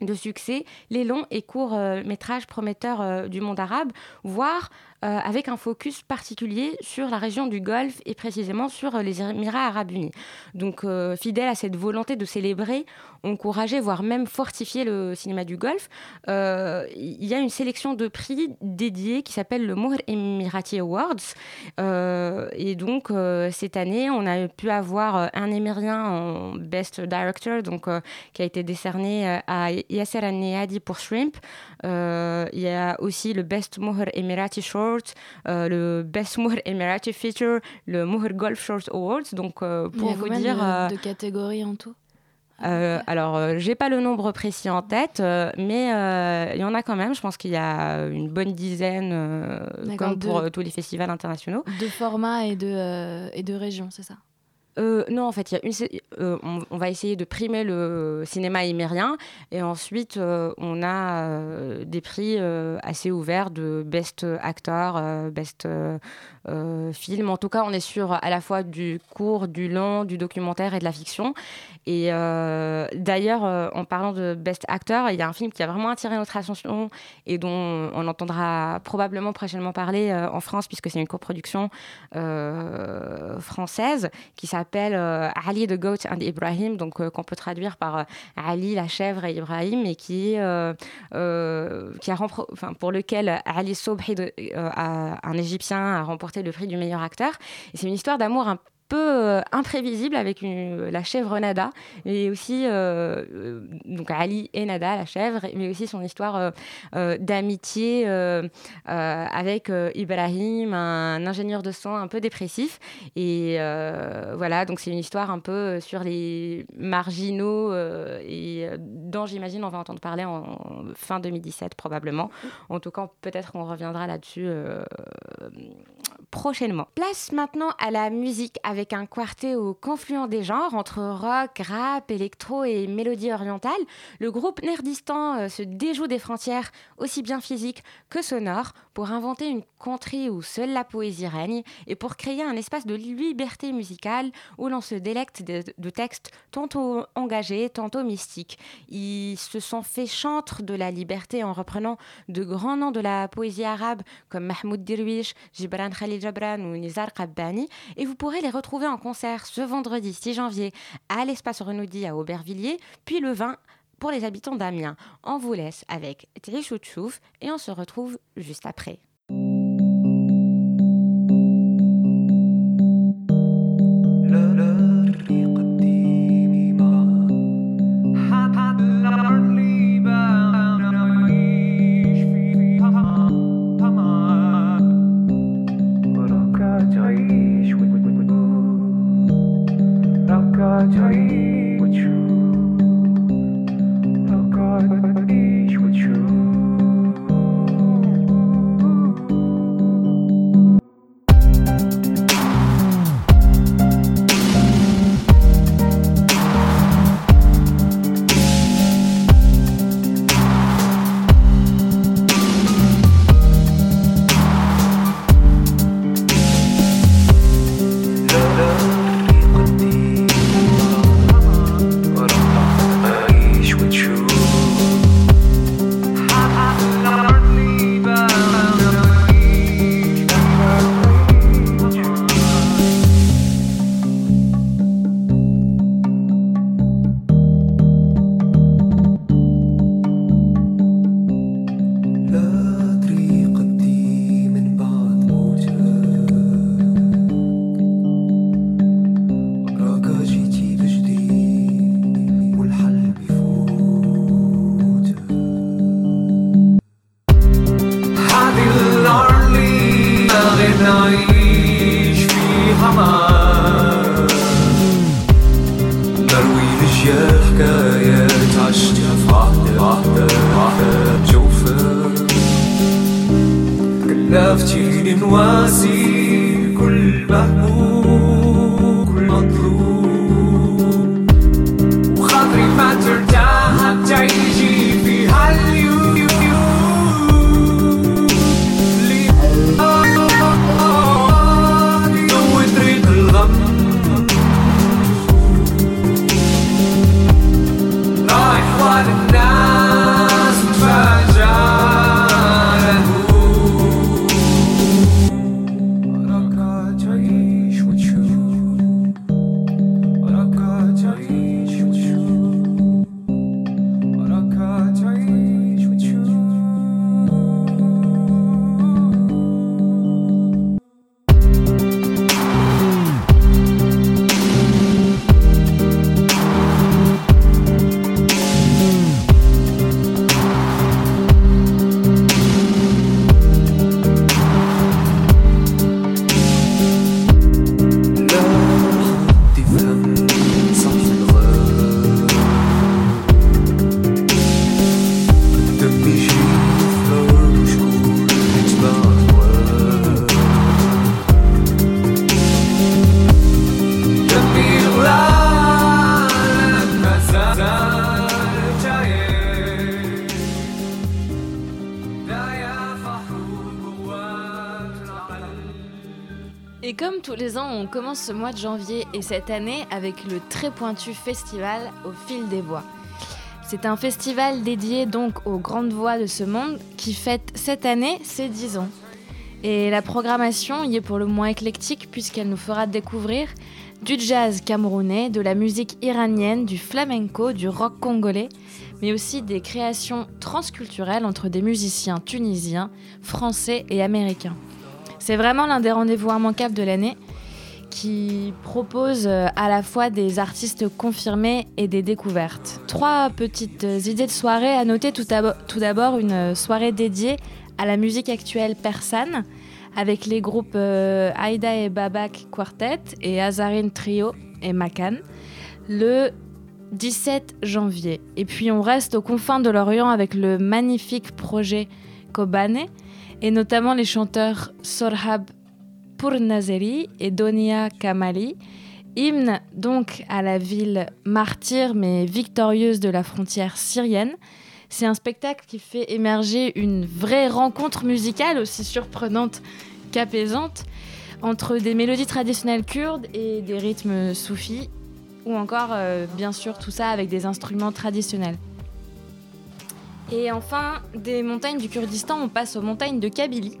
de succès. Les longs et courts euh, métrages prometteurs euh, du monde arabe, voire euh, avec un focus particulier sur la région du Golfe et précisément sur euh, les Émirats arabes unis. Donc, euh, fidèle à cette volonté de célébrer, encourager, voire même fortifier le cinéma du Golfe, il y a une sélection de prix dédiés qui s'appelle le Mohr Emirati Awards. et donc, cette année, on a pu avoir un Émirien en Best Director, donc, qui a été décerné à Yasser Al-Neyadi pour Shrimp. il y a aussi le Best Mohr Emirati Short euh, le Best Moor Emirati Feature, le Moor Golf Short Awards. Donc, euh, pour vous dire. De, euh, de catégories en tout? alors, j'ai pas le nombre précis en tête, mais il y en a quand même. Je pense qu'il y a une bonne dizaine, comme pour tous les festivals internationaux. De formats et de, et de régions, c'est ça? Euh, non, en fait, y a une, euh, on, va essayer de primer le cinéma émérien et ensuite euh, on a des prix assez ouverts de best actor, best film. En tout cas, on est sur à la fois du court, du long, du documentaire et de la fiction. Et d'ailleurs, en parlant de best actor, il y a un film qui a vraiment attiré notre attention et dont on entendra probablement prochainement parler en France puisque c'est une coproduction française qui s'appelle s'appelle euh, Ali the Goat and Ibrahim, donc euh, qu'on peut traduire par euh, Ali la chèvre et Ibrahim, et qui, qui a enfin, pour lequel Ali Sobhi, un Égyptien, a remporté le prix du meilleur acteur. C'est une histoire d'amour un peu euh, imprévisible avec la chèvre Nada et aussi euh, euh, donc Ali et Nada la chèvre mais aussi son histoire d'amitié avec Ibrahim un ingénieur de son un peu dépressif. Et voilà donc c'est une histoire un peu sur les marginaux et dont j'imagine on va entendre parler en, fin 2017 probablement. En tout cas peut-être qu'on reviendra là-dessus prochainement. Place maintenant à la musique avec un quartet au confluent des genres entre rock, rap, électro et mélodie orientale. Le groupe Nerdistan euh, se déjoue des frontières aussi bien physiques que sonores pour inventer une contrée où seule la poésie règne et pour créer un espace de liberté musicale où l'on se délecte de, textes tantôt engagés, tantôt mystiques. Ils se sont fait chantre de la liberté en reprenant de grands noms de la poésie arabe comme Mahmoud Dirwish, Gibran Khalil Jabran ou Nizar Qabbani et vous pourrez les retrouver retrouver en concert ce vendredi 6 janvier à l'espace Renaudy à Aubervilliers, puis le 20 pour les habitants d'Amiens. On vous laisse avec Tchouf et on se retrouve juste après. Commence ce mois de janvier et cette année avec le très pointu festival au fil des voix. C'est un festival dédié donc aux grandes voix de ce monde qui fête cette année ses 10 ans. Et la programmation y est pour le moins éclectique puisqu'elle nous fera découvrir du jazz camerounais, de la musique iranienne, du flamenco, du rock congolais, mais aussi des créations transculturelles entre des musiciens tunisiens, français et américains. C'est vraiment l'un des rendez-vous immanquables de l'année qui propose euh, à la fois des artistes confirmés et des découvertes. Trois petites euh, idées de soirée à noter tout d'abo- tout d'abord une euh, soirée dédiée à la musique actuelle persane avec les groupes Aïda et Babak Quartet et Azarine Trio et Makan le 17 janvier. Et puis on reste aux confins de l'Orient avec le magnifique projet Kobane et notamment les chanteurs Sorhab Pournazeri et Donia Kamali, hymne donc à la ville martyre mais victorieuse de la frontière syrienne. C'est un spectacle qui fait émerger une vraie rencontre musicale aussi surprenante qu'apaisante entre des mélodies traditionnelles kurdes et des rythmes soufis ou encore euh, bien sûr tout ça avec des instruments traditionnels. Et enfin, des montagnes du Kurdistan, on passe aux montagnes de Kabylie.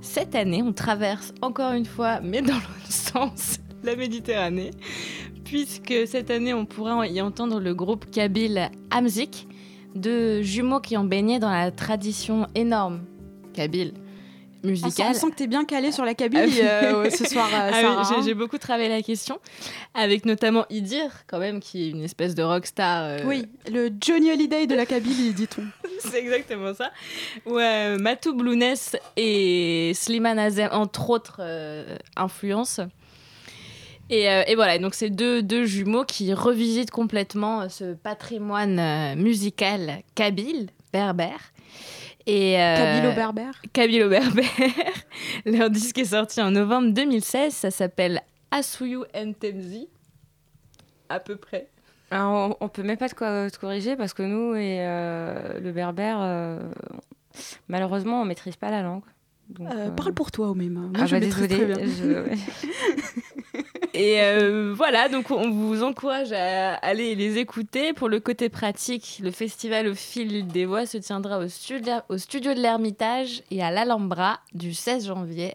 Cette année, on traverse encore une fois, mais dans l'autre sens, la Méditerranée, puisque cette année, on pourra y entendre le groupe kabyle Amzik, deux jumeaux qui ont baigné dans la tradition énorme kabyle On sent, musicale. on sent que t'es bien calé sur la Kabylie Ah euh, ce soir, euh, Ah oui, Sarah, j'ai- hein. j'ai beaucoup travaillé la question, avec notamment Idir, quand même, qui est une espèce de rockstar. euh, Oui, le Johnny Holiday de la Kabylie, dit-on. c'est exactement ça. Ouais, Matou Blounès et Slimane Azem, entre autres euh, influences. Et, euh, et voilà, donc c'est deux, deux jumeaux qui revisitent complètement euh, ce patrimoine euh, musical kabyle, berbère. Et, euh, Kabylo-berbère. Kabyle-berbère. Leur disque est sorti en novembre 2016, ça s'appelle Asuyu Ntemzi, à peu près. Alors, on, on peut même pas te corriger parce que nous et euh, le berbère, euh, malheureusement, on maîtrise pas la langue. Donc, Euh, euh, Parle pour toi, Oméma. Moi, ah je bah, désolée, très bien. je- Et euh, voilà, donc on vous encourage à aller les écouter. Pour le côté pratique, le festival au fil des voix se tiendra au, studio, au studio de l'Ermitage et à l'Alhambra du 16 janvier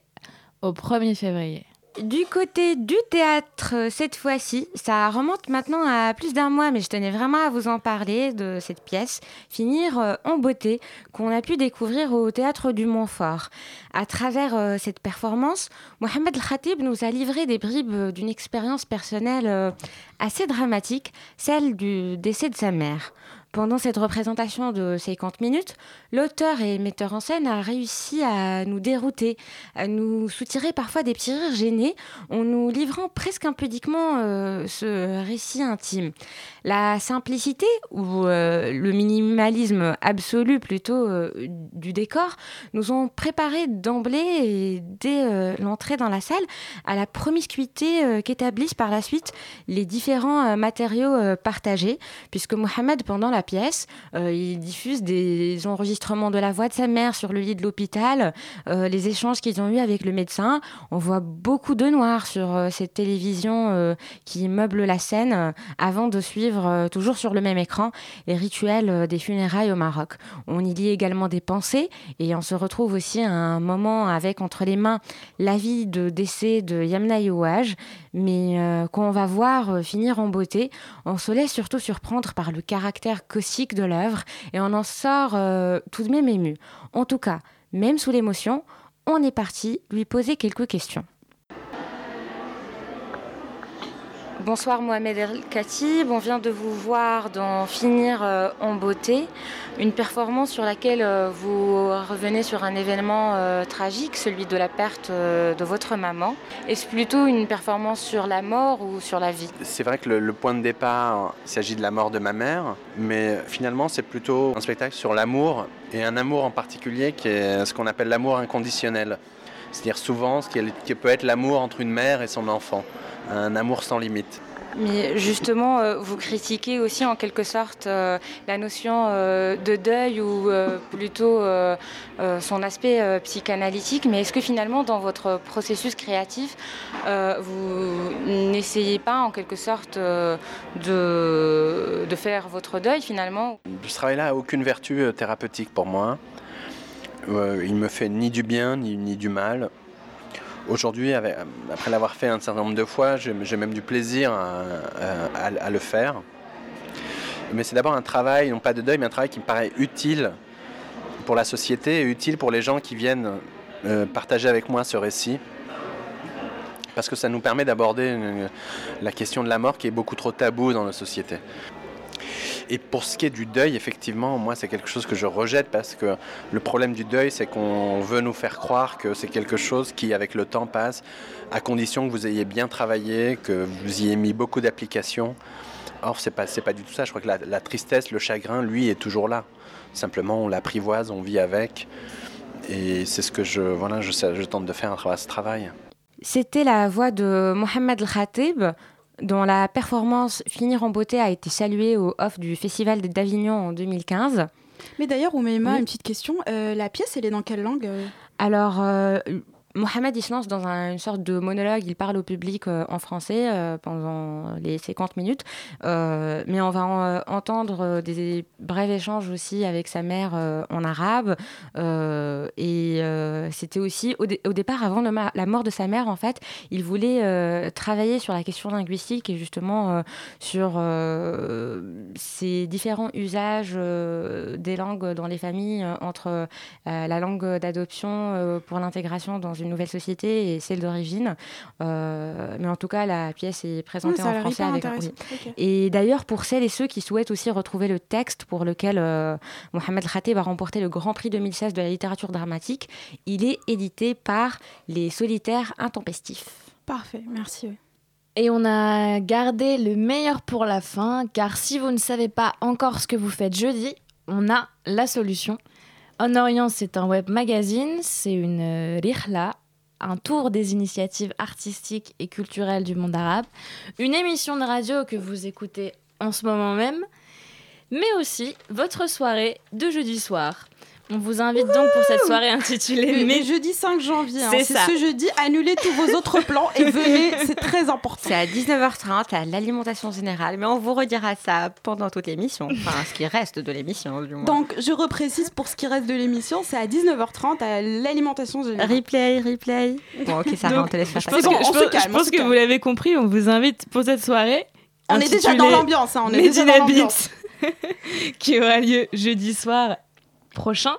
au 1er février. Du côté du théâtre, euh, cette fois-ci, ça remonte maintenant à plus d'un mois, mais je tenais vraiment à vous en parler de cette pièce, Finir euh, en beauté, qu'on a pu découvrir au théâtre du Montfort. À travers euh, cette performance, Mohamed El-Khatib nous a livré des bribes d'une expérience personnelle assez dramatique, celle du décès de sa mère. Pendant cette représentation de 50 minutes, l'auteur et metteur en scène a réussi à nous dérouter, à nous soutirer parfois des petits rires gênés, en nous livrant presque impudiquement euh, ce récit intime. La simplicité ou euh, le minimalisme absolu plutôt euh, du décor nous ont préparé d'emblée et dès l'entrée dans la salle à la promiscuité qu'établissent par la suite les différents matériaux partagés, puisque Mohamed, pendant la pièce, euh, il diffuse des enregistrements de la voix de sa mère sur le lit de l'hôpital, euh, les échanges qu'ils ont eus avec le médecin. On voit beaucoup de noir sur euh, cette télévision qui meuble la scène avant de suivre, toujours sur le même écran, les rituels des funérailles au Maroc. On y lit également des pensées et on se retrouve aussi à un moment avec entre les mains l'avis de décès de Yamna mais euh, qu'on va voir euh, finir en beauté. On se laisse surtout surprendre par le caractère caustique de l'œuvre et on en sort euh, tout de même ému. En tout cas, même sous l'émotion, on est parti lui poser quelques questions. Bonsoir Mohamed El Khatib, on vient de vous voir dans Finir euh, en beauté, une performance sur laquelle euh, vous revenez sur un événement euh, tragique, celui de la perte de votre maman. Est-ce plutôt une performance sur la mort ou sur la vie? C'est vrai que le, point de départ, il s'agit de la mort de ma mère, mais finalement c'est plutôt un spectacle sur l'amour, et un amour en particulier qui est ce qu'on appelle l'amour inconditionnel. C'est-à-dire souvent ce qui peut être l'amour entre une mère et son enfant, un amour sans limite. Mais justement, euh, vous critiquez aussi en quelque sorte euh, la notion euh, de deuil ou plutôt son aspect psychanalytique. Mais est-ce que finalement, dans votre processus créatif, vous n'essayez pas en quelque sorte de, de faire votre deuil finalement? Ce travail-là n'a aucune vertu thérapeutique pour moi. Il me fait ni du bien ni, ni du mal. Aujourd'hui, après l'avoir fait un certain nombre de fois, j'ai même du plaisir à, le faire. Mais c'est d'abord un travail, non pas de deuil, mais un travail qui me paraît utile pour la société et utile pour les gens qui viennent euh, partager avec moi ce récit. Parce que ça nous permet d'aborder la question de la mort qui est beaucoup trop tabou dans nos sociétés. Et pour ce qui est du deuil, effectivement, moi, c'est quelque chose que je rejette parce que le problème du deuil, c'est qu'on veut nous faire croire que c'est quelque chose qui, avec le temps, passe, à condition que vous ayez bien travaillé, que vous y ayez mis beaucoup d'applications. Or, c'est pas, pas du tout ça. Je crois que la, tristesse, le chagrin, lui, est toujours là. Simplement, on l'apprivoise, on vit avec. Et c'est ce que je, voilà, je tente de faire à travers ce travail. C'était la voix de Mohamed El Khatib, dont la performance Finir en beauté a été saluée au off du Festival d'Avignon en 2015. Mais d'ailleurs, Oumeima, Oui. une petite question. Euh, la pièce, elle est dans quelle langue euh? Alors, euh, Mohamed, il se lance dans un- une sorte de monologue. Il parle au public euh, en français euh, pendant les 50 minutes. Euh, mais on va en- entendre euh, des brefs échanges aussi avec sa mère en arabe. Et c'était aussi, au, dé- au départ, avant la mort de sa mère, en fait, il voulait travailler sur la question linguistique et justement sur ces différents usages des langues dans les familles entre la langue d'adoption pour l'intégration dans une nouvelle société et celle d'origine. Euh, mais en tout cas, la pièce est présentée en français avec oui. Ok. Et d'ailleurs, pour celles et ceux qui souhaitent aussi retrouver le texte pour lequel euh, Mohamed Khatib a remporté le Grand Prix 2016 de la littérature dramatique, il est édité par Les Solitaires Intempestifs. Parfait, merci. Et on a gardé le meilleur pour la fin, car si vous ne savez pas encore ce que vous faites jeudi, on a la solution. En Orient, c'est un web magazine, c'est une euh, rihla, un tour des initiatives artistiques et culturelles du monde arabe, une émission de radio que vous écoutez en ce moment même, mais aussi votre soirée de jeudi soir. On vous invite donc pour cette soirée intitulée Mais, jeudi 5 janvier, hein, C'est ça. ce jeudi, annulez tous vos autres plans et venez, c'est très important. C'est à 19h30 à l'alimentation générale, mais on vous redira ça pendant toute l'émission, enfin ce qui reste de l'émission du moins. Donc, je reprécise pour ce qui reste de l'émission, c'est à 19h30 à l'alimentation générale. Replay, replay. Bon, ok, ça va, on te laisse faire Je pense, que, on je se pense- calme, je on pense se que vous l'avez compris, on vous invite pour cette soirée. On est déjà dans l'ambiance, hein, on est déjà dans l'ambiance. Qui aura lieu jeudi soir prochain,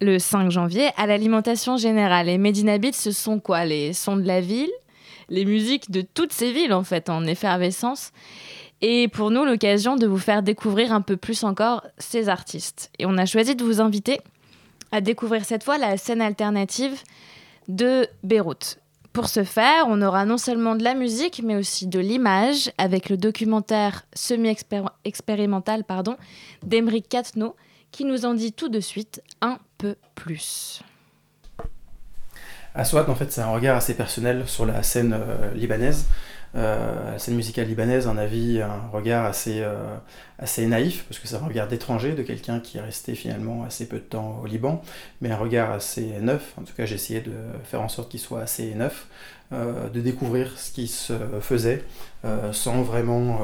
le 5 janvier, à l'alimentation générale. Et Medina Beats, ce sont quoi? Les sons de la ville, les musiques de toutes ces villes, en fait, en effervescence. et pour nous l'occasion de vous faire découvrir un peu plus encore ces artistes. Et on a choisi de vous inviter à découvrir cette fois la scène alternative de Beyrouth. Pour ce faire, on aura non seulement de la musique, mais aussi de l'image, avec le documentaire semi-expérimental pardon, d'Emeric Catno, qui nous en dit tout de suite un peu plus. Aswad, en fait, c'est un regard assez personnel sur la scène euh, libanaise. Euh, la scène musicale libanaise, un avis, un regard assez, euh, assez naïf, parce que c'est un regard d'étranger, de quelqu'un qui est resté finalement assez peu de temps au Liban, mais un regard assez neuf. En tout cas, j'ai essayé de faire en sorte qu'il soit assez neuf, de découvrir ce qui se faisait sans vraiment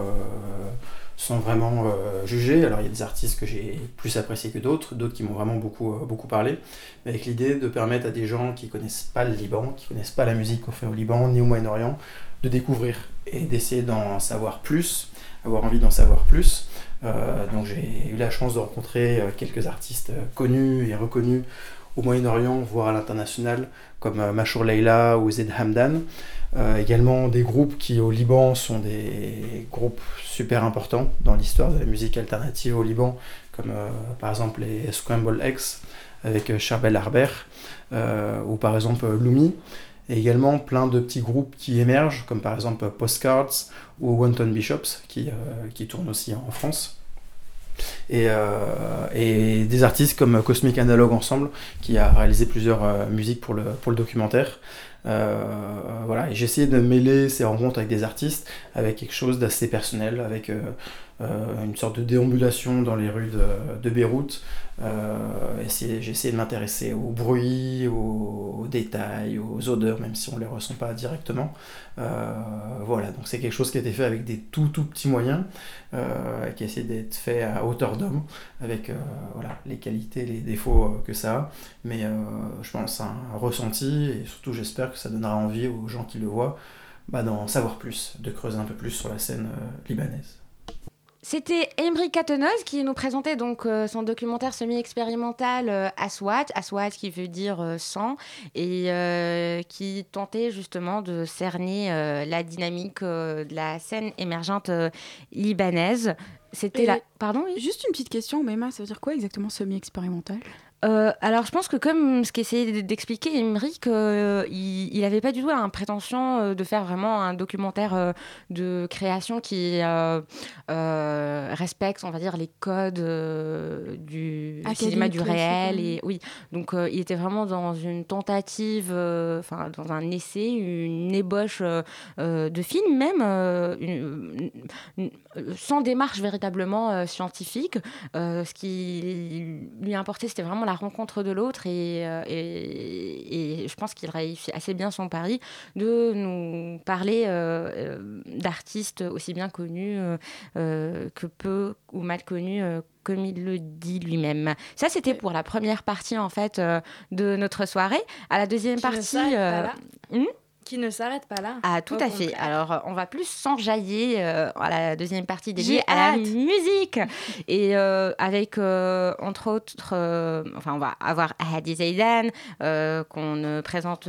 sans vraiment juger. Alors il y a des artistes que j'ai plus appréciés que d'autres, d'autres qui m'ont vraiment beaucoup, beaucoup parlé, mais avec l'idée de permettre à des gens qui connaissent pas le Liban, qui connaissent pas la musique qu'on fait au Liban, ni au Moyen-Orient, de découvrir et d'essayer d'en savoir plus, avoir envie d'en savoir plus. Euh, donc j'ai eu la chance de rencontrer euh, quelques artistes euh, connus et reconnus au Moyen-Orient, voire à l'international, comme Machour Leila ou Zed Hamdan. Également des groupes qui au Liban sont des groupes super importants dans l'histoire de la musique alternative au Liban, comme par exemple les Scramble X avec Charbel Arber, ou par exemple Lumi et également plein de petits groupes qui émergent, comme par exemple Postcards ou Wanton Bishops, qui, euh, qui tournent aussi en France. Et, euh, des artistes comme Cosmic Analog Ensemble, qui a réalisé plusieurs euh, musiques pour le, pour le documentaire. Voilà, et j'ai essayé de mêler ces rencontres avec des artistes avec quelque chose d'assez personnel, avec une sorte de déambulation dans les rues de, Beyrouth, euh, j'ai essayé de m'intéresser au bruit, aux, détails, aux odeurs, même si on ne les ressent pas directement. Euh, voilà, donc c'est quelque chose qui a été fait avec des tout tout petits moyens, euh, qui a essayé d'être fait à hauteur d'homme, avec voilà, les qualités, les défauts que ça a. Mais je pense un ressenti, et surtout j'espère que ça donnera envie aux gens qui le voient bah, d'en savoir plus, de creuser un peu plus sur la scène libanaise. C'était Emery Katenoz qui nous présentait donc euh, son documentaire semi-expérimental euh, Aswat, Aswat qui veut dire euh, sang, et qui tentait justement de cerner la dynamique de la scène émergente libanaise. C'était la... Pardon Juste une petite question, Mema, ça veut dire quoi exactement semi-expérimental? Euh, alors, je pense que comme ce qu'essayait d'expliquer Emmerich, euh, il n'avait pas du tout la prétention euh, de faire vraiment un documentaire de création qui respecte, on va dire, les codes du cinéma du réel. Et, oui, donc il était vraiment dans une tentative, enfin, dans un essai, une ébauche de film, même sans démarche véritablement scientifique. ce qui lui importait, c'était vraiment la rencontre de l'autre euh, et, et, je pense qu'il réussit assez bien son pari de nous parler euh, euh, d'artistes aussi bien connus que peu ou mal connus comme il le dit lui-même. Ça, c'était pour la première partie en fait de notre soirée. À la deuxième partie, qui ne s'arrête pas là. Ah, tout à fait. Alors, on va plus s'enjailler euh, à la deuxième partie dédiée à la musique. Et euh, avec, euh, entre autres, enfin, on va avoir Hadi Zaidan, qu'on ne présente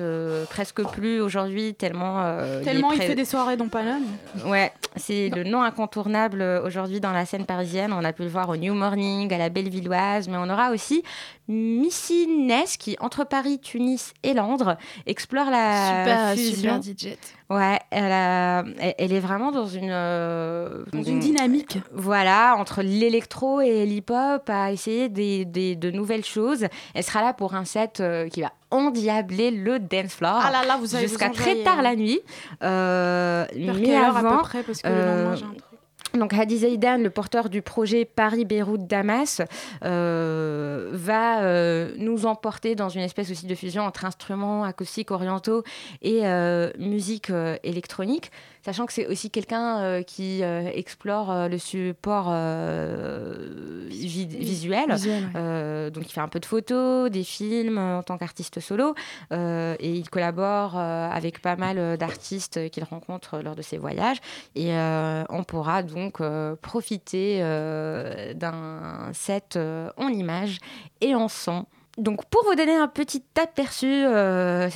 presque plus aujourd'hui, tellement. tellement il, fait des soirées dans Panone. Ouais, c'est le nom incontournable aujourd'hui dans la scène parisienne. On a pu le voir au New Morning, à la Bellevilloise, mais on aura aussi Missy Ness qui, entre Paris, Tunis et Londres, explore la super, fusion. Super Ouais, elle, elle, est vraiment dans une... Euh, dans une dynamique. Voilà, entre l'électro et l'hip-hop, à essayer des, des, de nouvelles choses. Elle sera là pour un set euh, qui va endiabler le dance floor ah là là, vous jusqu'à très tard la nuit. Euh, Vers mais quelle heure à peu près Parce que le lendemain, j'ai un truc. Donc Hadi Zaidan, le porteur du projet Paris-Beyrouth-Damas, euh, va euh, nous emporter dans une espèce aussi de fusion entre instruments acoustiques orientaux et euh, musique électronique sachant que c'est aussi quelqu'un qui explore le support visuel. donc il fait un peu de photos, des films en tant qu'artiste solo, et il collabore avec pas mal d'artistes qu'il rencontre lors de ses voyages. Et on pourra donc profiter d'un set en images et en son. Donc pour vous donner un petit aperçu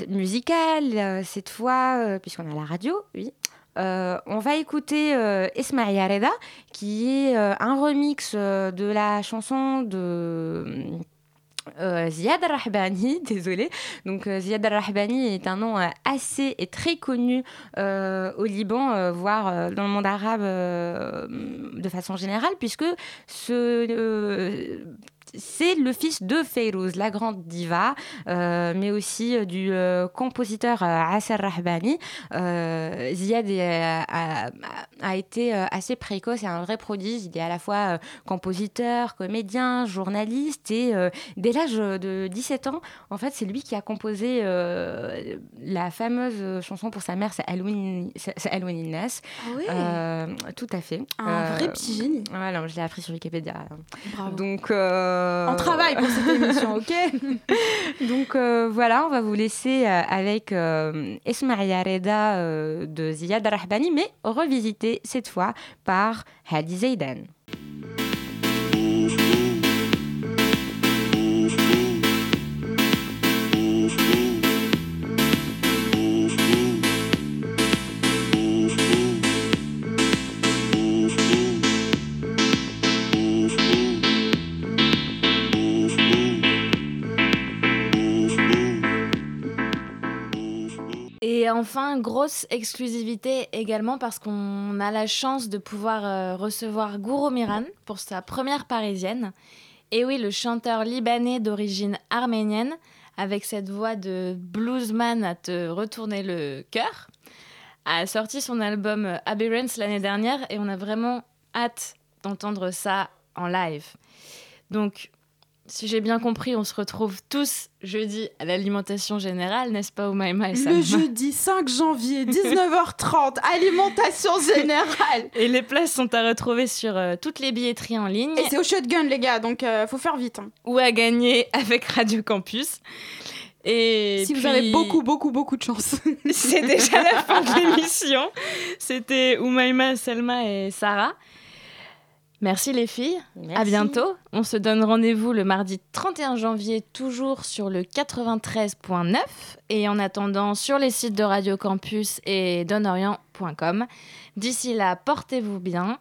musical, cette fois, puisqu'on a la radio, oui, on va écouter Ismaïl Reda, qui est un remix de la chanson de euh, Ziad Rahbani, désolé. Donc euh, Ziad Rahbani est un nom euh, assez et très connu au Liban, voire dans le monde arabe de façon générale, puisque ce c'est le fils de Feyrouz, la grande diva, euh, mais aussi euh, du euh, compositeur Asser Rahbani. Ziad a, été assez précoce et un vrai prodige. Il est à la fois compositeur, comédien, journaliste et dès l'âge de 17 ans, en fait, c'est lui qui a composé la fameuse chanson pour sa mère, c'est Alwin Innes. Ah oui Tout à fait. Un vrai petit génie. Voilà, je l'ai appris sur Wikipédia. Bravo. Donc, on travaille pour cette émission, ok Donc euh, voilà, on va vous laisser euh, avec euh, Esmaïa Reda de Ziad Rahbani, mais revisité cette fois par Hadi Zaidan. Et enfin, grosse exclusivité également parce qu'on a la chance de pouvoir euh, recevoir Gouro Miran pour sa première parisienne. Et oui, le chanteur libanais d'origine arménienne, avec cette voix de bluesman à te retourner le cœur, a sorti son album Aberrance l'année dernière et on a vraiment hâte d'entendre ça en live. Donc, si j'ai bien compris, on se retrouve tous jeudi à l'alimentation générale, n'est-ce pas, Oumaima et Le jeudi 5 janvier, 19h30, alimentation générale. Et les places sont à retrouver sur euh, toutes les billetteries en ligne. Et c'est au shotgun, les gars, donc euh, faut faire vite. Hein. Ou à gagner avec Radio Campus. Et si vous avez beaucoup, beaucoup, beaucoup de chance. c'est déjà la fin de l'émission. C'était Oumaima, Selma et Sarah. Merci les filles. À bientôt. On se donne rendez-vous le mardi 31 janvier, toujours sur le 93.9 et en attendant sur les sites de Radio Campus et donorient.com. D'ici là, portez-vous bien